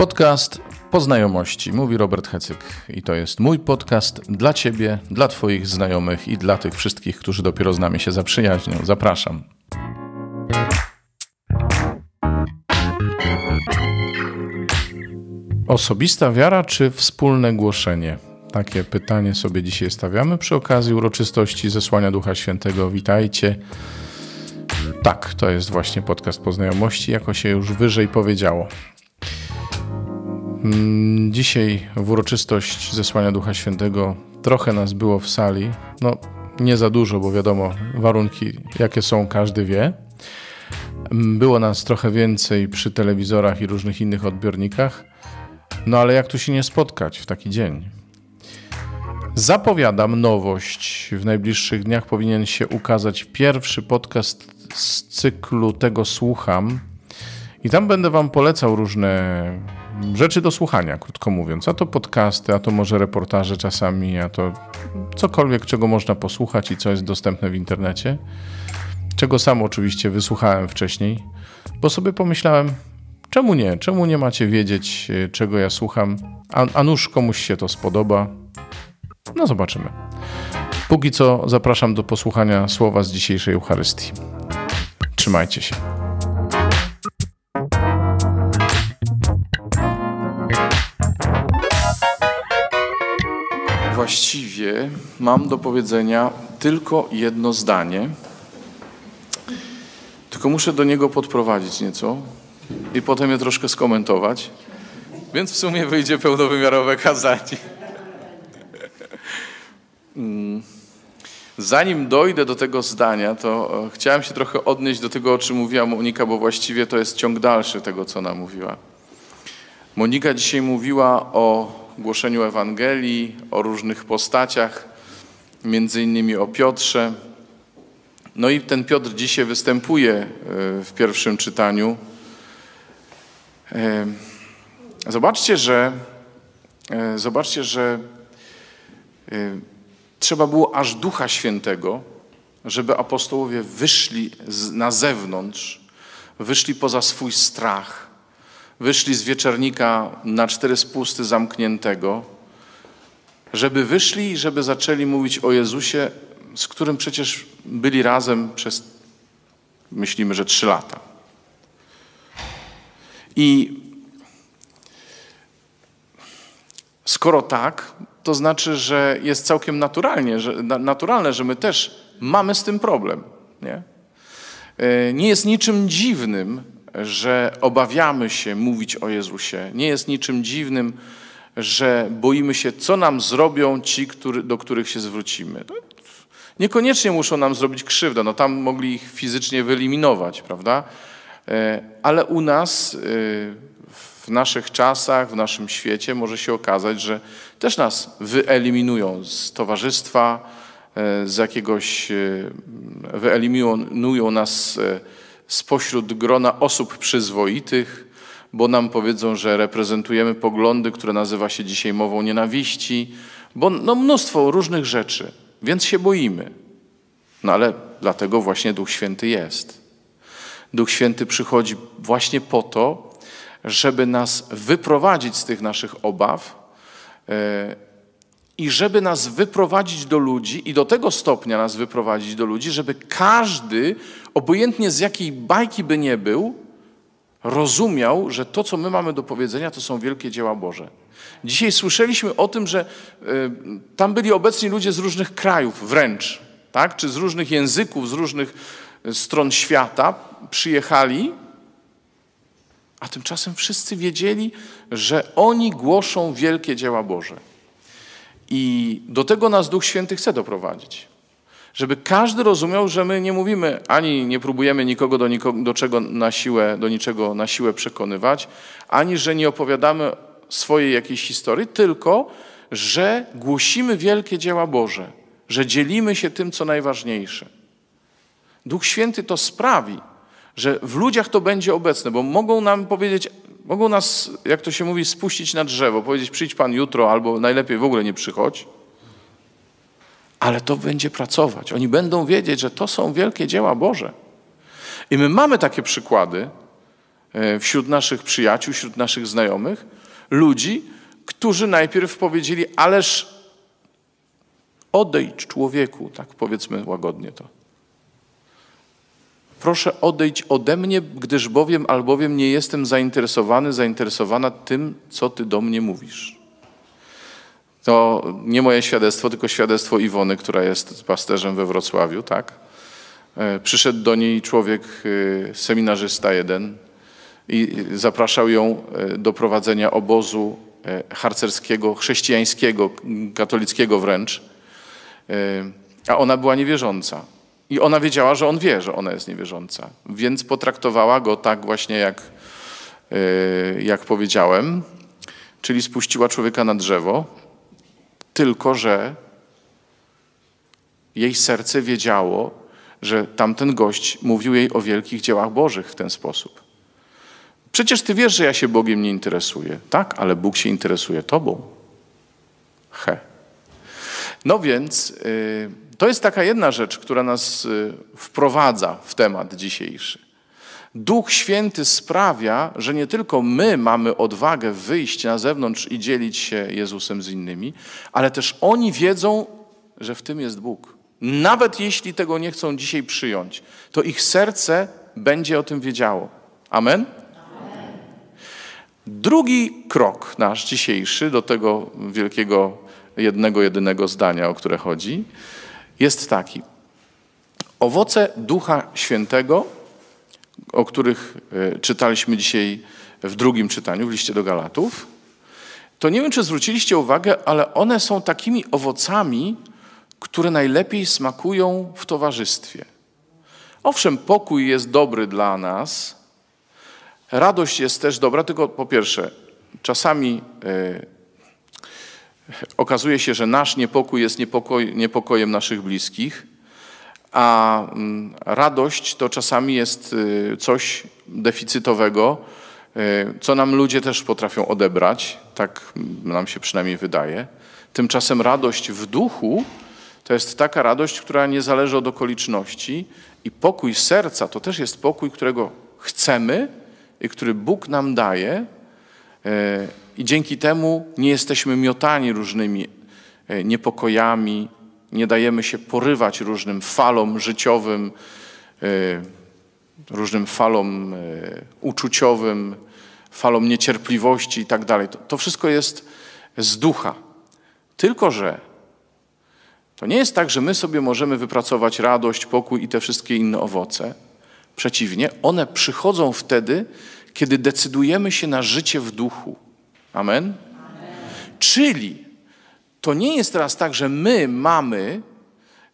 Podcast Poznajomości, mówi Robert Hecyk. I to jest mój podcast dla Ciebie, dla Twoich znajomych i dla tych wszystkich, którzy dopiero z nami się zaprzyjaźnią. Zapraszam. Osobista wiara czy wspólne głoszenie? Takie pytanie sobie dzisiaj stawiamy przy okazji uroczystości zesłania Ducha Świętego. Witajcie. Tak, to jest właśnie podcast Poznajomości, jako się już wyżej powiedziało. Mm, dzisiaj w uroczystość zesłania Ducha Świętego trochę nas było w sali. No, nie za dużo, bo wiadomo, warunki jakie są, każdy wie. Mm, było nas trochę więcej przy telewizorach i różnych innych odbiornikach. No ale jak tu się nie spotkać w taki dzień? Zapowiadam nowość. W najbliższych dniach powinien się ukazać pierwszy podcast z cyklu Tego Słucham. I tam będę Wam polecał różne rzeczy do słuchania, krótko mówiąc. A to podcasty, a to może reportaże czasami, a to cokolwiek, czego można posłuchać i co jest dostępne w internecie. Czego sam oczywiście wysłuchałem wcześniej, bo sobie pomyślałem, czemu nie? Czemu nie macie wiedzieć, e, czego ja słucham? A, a nuż komuś się to spodoba? No zobaczymy. Póki co zapraszam do posłuchania słowa z dzisiejszej Eucharystii. Trzymajcie się. Właściwie mam do powiedzenia tylko jedno zdanie, tylko muszę do niego podprowadzić nieco i potem je troszkę skomentować, więc w sumie wyjdzie pełnowymiarowe kazanie. Mm. Zanim dojdę do tego zdania, to e, chciałem się trochę odnieść do tego, o czym mówiła Monika, bo właściwie to jest ciąg dalszy tego, co ona mówiła. Monika dzisiaj mówiła o głoszeniu Ewangelii, o różnych postaciach, między innymi o Piotrze. No i ten Piotr dzisiaj występuje e, w pierwszym czytaniu. E, zobaczcie, że zobaczcie, że Trzeba było aż Ducha Świętego, żeby apostołowie wyszli na zewnątrz, wyszli poza swój strach, wyszli z wieczernika na cztery spusty zamkniętego, żeby wyszli i żeby zaczęli mówić o Jezusie, z którym przecież byli razem przez, myślimy, że trzy lata. I skoro tak, to znaczy, że jest całkiem naturalnie, że, naturalne, że my też mamy z tym problem. Nie? E, nie jest niczym dziwnym, że obawiamy się mówić o Jezusie. Nie jest niczym dziwnym, że boimy się, co nam zrobią ci, który, do których się zwrócimy. Niekoniecznie muszą nam zrobić krzywdę, no tam mogli ich fizycznie wyeliminować, prawda? E, ale u nas e, w naszych czasach, w naszym świecie może się okazać, że też nas wyeliminują z towarzystwa, e, z jakiegoś, wyeliminują nas spośród grona osób przyzwoitych, bo nam powiedzą, że reprezentujemy poglądy, które nazywa się dzisiaj mową nienawiści, bo no mnóstwo różnych rzeczy, więc się boimy. No ale dlatego właśnie Duch Święty jest. Duch Święty przychodzi właśnie po to, żeby nas wyprowadzić z tych naszych obaw e, i żeby nas wyprowadzić do ludzi i do tego stopnia nas wyprowadzić do ludzi, żeby każdy, obojętnie z jakiej bajki by nie był, rozumiał, że to, co my mamy do powiedzenia, to są wielkie dzieła Boże. Dzisiaj słyszeliśmy o tym, że y, tam byli obecni ludzie z różnych krajów wręcz, tak? czy z różnych języków, z różnych stron świata przyjechali a tymczasem wszyscy wiedzieli, że oni głoszą wielkie dzieła Boże. I do tego nas Duch Święty chce doprowadzić. Żeby każdy rozumiał, że my nie mówimy, ani nie próbujemy nikogo do, nikogo, do, czego na siłę, do niczego na siłę przekonywać, ani że nie opowiadamy swojej jakiejś historii, tylko że głosimy wielkie dzieła Boże, że dzielimy się tym, co najważniejsze. Duch Święty to sprawi, że w ludziach to będzie obecne, bo mogą nam powiedzieć, mogą nas, jak to się mówi, spuścić na drzewo, powiedzieć przyjdź Pan jutro, albo najlepiej w ogóle nie przychodź. Ale to będzie pracować. Oni będą wiedzieć, że to są wielkie dzieła Boże. I my mamy takie przykłady, e, wśród naszych przyjaciół, wśród naszych znajomych, ludzi, którzy najpierw powiedzieli, ależ odejdź człowieku, tak powiedzmy łagodnie to. Proszę odejdź ode mnie, gdyż bowiem albowiem nie jestem zainteresowany, zainteresowana tym, co ty do mnie mówisz. To nie moje świadectwo, tylko świadectwo Iwony, która jest pasterzem we Wrocławiu, tak? E, przyszedł do niej człowiek, e, seminarzysta jeden i zapraszał ją e, do prowadzenia obozu harcerskiego, chrześcijańskiego, katolickiego wręcz, a ona była niewierząca. I ona wiedziała, że on wie, że ona jest niewierząca, więc potraktowała go tak właśnie, jak, jak powiedziałem, czyli spuściła człowieka na drzewo, tylko że jej serce wiedziało, że tamten gość mówił jej o wielkich dziełach Bożych w ten sposób. Przecież ty wiesz, że ja się Bogiem nie interesuję. Tak, ale Bóg się interesuje tobą. He. No więc y, to jest taka jedna rzecz, która nas y, wprowadza w temat dzisiejszy. Duch Święty sprawia, że nie tylko my mamy odwagę wyjść na zewnątrz i dzielić się Jezusem z innymi, ale też oni wiedzą, że w tym jest Bóg. Nawet jeśli tego nie chcą dzisiaj przyjąć, to ich serce będzie o tym wiedziało. Amen? Drugi krok nasz dzisiejszy do tego wielkiego, jednego, jedynego zdania, o które chodzi, jest taki. Owoce Ducha Świętego, o których e, czytaliśmy dzisiaj w drugim czytaniu, w liście do Galatów, to nie wiem, czy zwróciliście uwagę, ale one są takimi owocami, które najlepiej smakują w towarzystwie. Owszem, pokój jest dobry dla nas, radość jest też dobra, tylko po pierwsze, czasami e, okazuje się, że nasz niepokój jest niepokoj, niepokojem naszych bliskich, a mm, radość to czasami jest e, coś deficytowego, e, co nam ludzie też potrafią odebrać, tak nam się przynajmniej wydaje. Tymczasem radość w duchu to jest taka radość, która nie zależy od okoliczności i pokój serca to też jest pokój, którego chcemy i który Bóg nam daje e, i dzięki temu nie jesteśmy miotani różnymi e, niepokojami, nie dajemy się porywać różnym falom życiowym, e, różnym falom uczuciowym, falom niecierpliwości i tak dalej. To wszystko jest z ducha. Tylko, że to nie jest tak, że my sobie możemy wypracować radość, pokój i te wszystkie inne owoce. Przeciwnie, one przychodzą wtedy, kiedy decydujemy się na życie w duchu. Amen? Amen? Czyli to nie jest teraz tak, że my mamy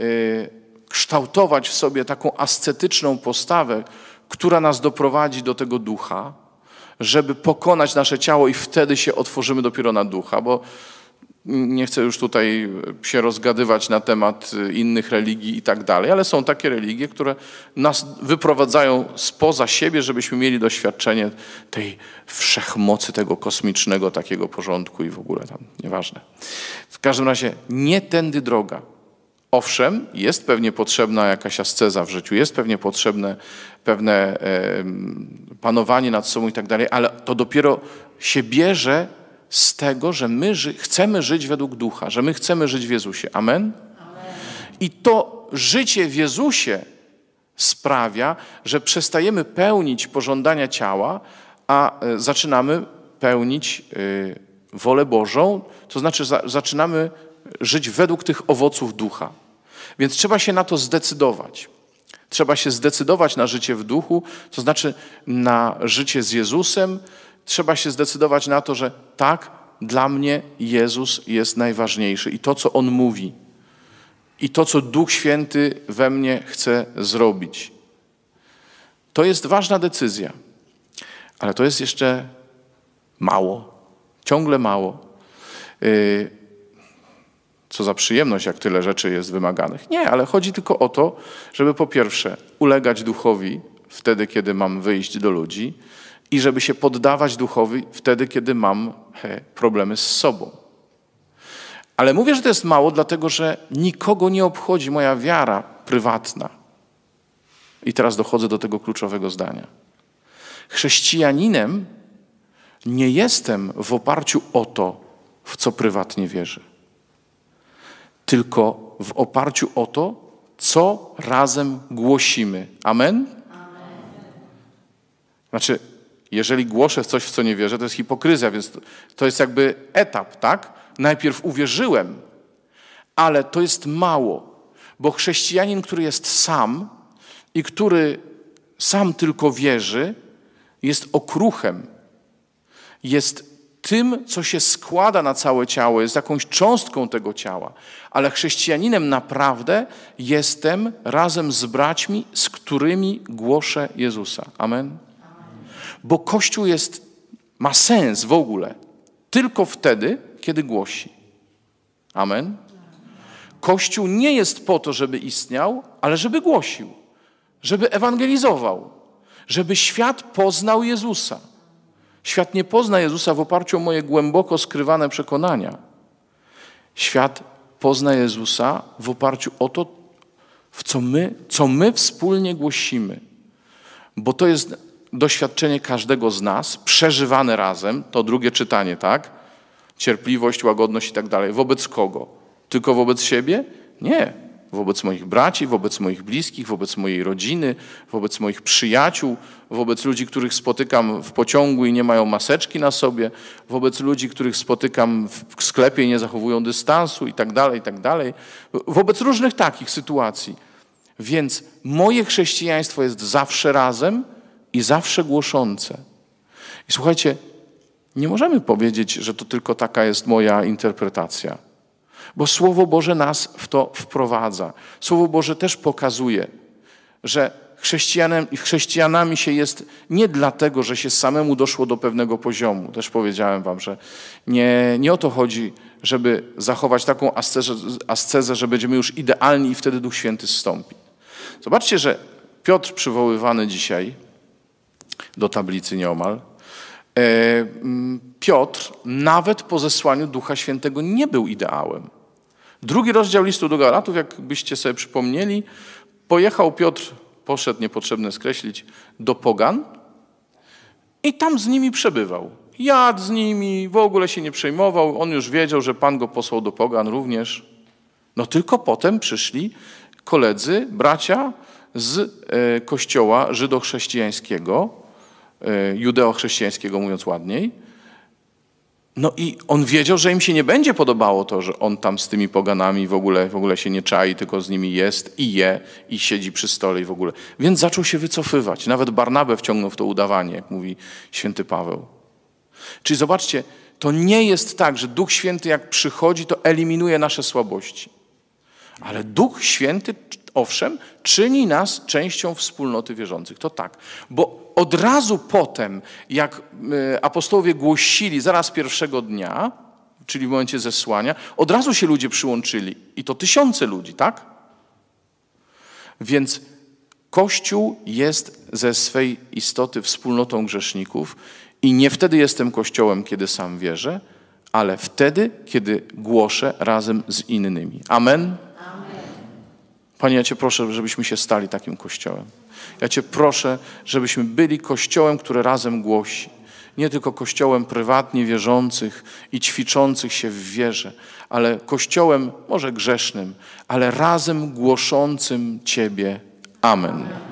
y, kształtować w sobie taką ascetyczną postawę, która nas doprowadzi do tego ducha, żeby pokonać nasze ciało i wtedy się otworzymy dopiero na ducha, bo nie chcę już tutaj się rozgadywać na temat innych religii i tak dalej, ale są takie religie, które nas wyprowadzają spoza siebie, żebyśmy mieli doświadczenie tej wszechmocy, tego kosmicznego takiego porządku i w ogóle tam, nieważne. W każdym razie nie tędy droga. Owszem, jest pewnie potrzebna jakaś asceza w życiu, jest pewnie potrzebne pewne panowanie nad sobą i tak dalej, ale to dopiero się bierze z tego, że my ży chcemy żyć według ducha, że my chcemy żyć w Jezusie. Amen? I to życie w Jezusie sprawia, że przestajemy pełnić pożądania ciała, a e, zaczynamy pełnić e, wolę Bożą, to znaczy zaczynamy żyć według tych owoców ducha. Więc trzeba się na to zdecydować. Trzeba się zdecydować na życie w duchu, to znaczy na życie z Jezusem, trzeba się zdecydować na to, że tak, dla mnie Jezus jest najważniejszy i to, co On mówi, i to, co Duch Święty we mnie chce zrobić. To jest ważna decyzja, ale to jest jeszcze mało, ciągle mało. Y, co za przyjemność, jak tyle rzeczy jest wymaganych. Nie, ale chodzi tylko o to, żeby po pierwsze ulegać duchowi wtedy, kiedy mam wyjść do ludzi, i żeby się poddawać duchowi wtedy, kiedy mam he, problemy z sobą. Ale mówię, że to jest mało, dlatego że nikogo nie obchodzi moja wiara prywatna. I teraz dochodzę do tego kluczowego zdania. Chrześcijaninem nie jestem w oparciu o to, w co prywatnie wierzę, tylko w oparciu o to, co razem głosimy. Amen? Znaczy, jeżeli głoszę w coś, w co nie wierzę, to jest hipokryzja, więc to, jest jakby etap, tak? Najpierw uwierzyłem, ale to jest mało, bo chrześcijanin, który jest sam i który sam tylko wierzy, jest okruchem, jest tym, co się składa na całe ciało, jest jakąś cząstką tego ciała. Ale chrześcijaninem naprawdę jestem razem z braćmi, z którymi głoszę Jezusa. Amen. Bo Kościół jest, ma sens w ogóle tylko wtedy, kiedy głosi. Amen. Kościół nie jest po to, żeby istniał, ale żeby głosił, żeby ewangelizował, żeby świat poznał Jezusa. Świat nie pozna Jezusa w oparciu o moje głęboko skrywane przekonania. Świat pozna Jezusa w oparciu o to, w co my, co my wspólnie głosimy. Bo to jest doświadczenie każdego z nas, przeżywane razem, to drugie czytanie, tak? Cierpliwość, łagodność i tak dalej. Wobec kogo? Tylko wobec siebie? Nie wobec moich braci, wobec moich bliskich, wobec mojej rodziny, wobec moich przyjaciół, wobec ludzi, których spotykam w pociągu i nie mają maseczki na sobie, wobec ludzi, których spotykam w sklepie i nie zachowują dystansu i tak dalej, i tak dalej. Wobec różnych takich sytuacji. Więc moje chrześcijaństwo jest zawsze razem i zawsze głoszące. I słuchajcie, nie możemy powiedzieć, że to tylko taka jest moja interpretacja. Bo Słowo Boże nas w to wprowadza. Słowo Boże też pokazuje, że chrześcijanem, chrześcijanami się jest nie dlatego, że się samemu doszło do pewnego poziomu. Też powiedziałem wam, że nie, nie o to chodzi, żeby zachować taką ascezę, ascezę, że będziemy już idealni i wtedy Duch Święty zstąpi. Zobaczcie, że Piotr przywoływany dzisiaj do tablicy nieomal, e, Piotr nawet po zesłaniu Ducha Świętego nie był ideałem. Drugi rozdział listu do Galatów, jakbyście sobie przypomnieli, pojechał Piotr, poszedł, niepotrzebne skreślić, do Pogan i tam z nimi przebywał. Jadł z nimi, w ogóle się nie przejmował. On już wiedział, że Pan go posłał do Pogan również. No tylko potem przyszli koledzy, bracia z e, kościoła żydochrześcijańskiego, judeochrześcijańskiego mówiąc ładniej, no i on wiedział, że im się nie będzie podobało to, że on tam z tymi poganami w ogóle, w ogóle się nie czai, tylko z nimi jest i je i siedzi przy stole i w ogóle. Więc zaczął się wycofywać. Nawet Barnabę wciągnął w to udawanie, jak mówi święty Paweł. Czyli zobaczcie, to nie jest tak, że Duch Święty jak przychodzi, to eliminuje nasze słabości. Ale Duch Święty, owszem, czyni nas częścią wspólnoty wierzących. To tak. Bo od razu potem, jak e, apostołowie głosili, zaraz pierwszego dnia, czyli w momencie zesłania, od razu się ludzie przyłączyli. I to tysiące ludzi, tak? Więc Kościół jest ze swej istoty wspólnotą grzeszników i nie wtedy jestem Kościołem, kiedy sam wierzę, ale wtedy, kiedy głoszę razem z innymi. Amen? Amen. Panie, ja Cię proszę, żebyśmy się stali takim Kościołem. Ja Cię proszę, żebyśmy byli kościołem, który razem głosi. Nie tylko kościołem prywatnie wierzących i ćwiczących się w wierze, ale kościołem może grzesznym, ale razem głoszącym Ciebie. Amen.